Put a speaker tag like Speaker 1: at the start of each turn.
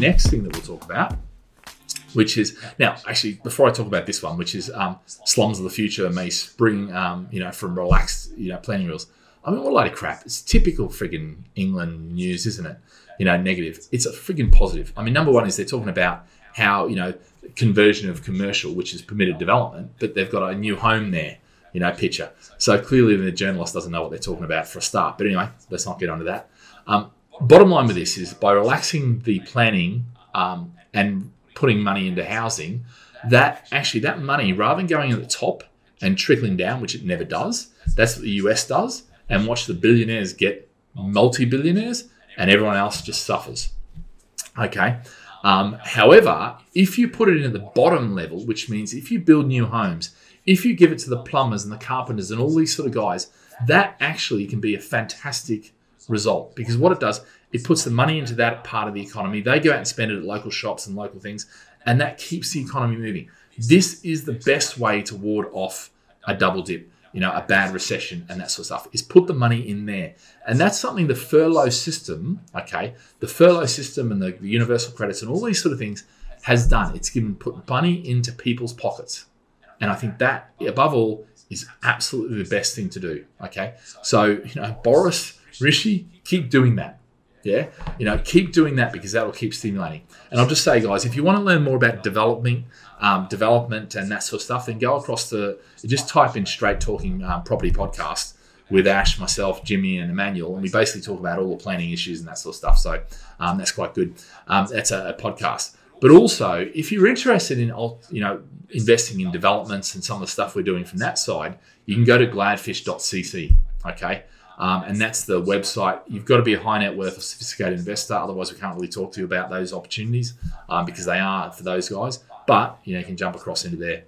Speaker 1: next thing that we'll talk about, which is now actually before I talk about this one, which is um, slums of the future may spring, um, you know, from relaxed, you know, planning rules. I mean, what a load of crap! It's typical frigging England news, isn't it? You know, negative. It's a frigging positive. I mean, number one is they're talking about how you know conversion of commercial, which is permitted development, but they've got a new home there, you know, picture. So clearly the journalist doesn't know what they're talking about for a start. But anyway, let's not get onto that. Um, bottom line with this is by relaxing the planning um, and putting money into housing, that actually that money, rather than going at the top and trickling down, which it never does, that's what the US does, and watch the billionaires get multi-billionaires and everyone else just suffers. Okay. Um, however, if you put it in at the bottom level, which means if you build new homes, if you give it to the plumbers and the carpenters and all these sort of guys, that actually can be a fantastic result because what it does, it puts the money into that part of the economy. They go out and spend it at local shops and local things, and that keeps the economy moving. This is the best way to ward off a double dip you know, a bad recession and that sort of stuff, is put the money in there. And that's something the furlough system, okay, the furlough system and the, the universal credits and all these sort of things has done. It's given put money into people's pockets. And I think that, above all, is absolutely the best thing to do. Okay. So, you know, Boris, Rishi, keep doing that. Yeah. You know, keep doing that because that'll keep stimulating. And I'll just say, guys, if you want to learn more about developing, um, development and that sort of stuff, then go across to just type in straight talking um, property podcast with Ash, myself, Jimmy, and Emmanuel, and we basically talk about all the planning issues and that sort of stuff. So um, that's quite good. Um, that's a, a, podcast. But also, if you're interested in you know investing in developments and some of the stuff we're doing from that side, you can go to gladfish.cc. Okay. Um, and that's the website. You've got to be a high net worth or sophisticated investor, otherwise we can't really talk to you about those opportunities um, because they are for those guys. But you know, you can jump across into there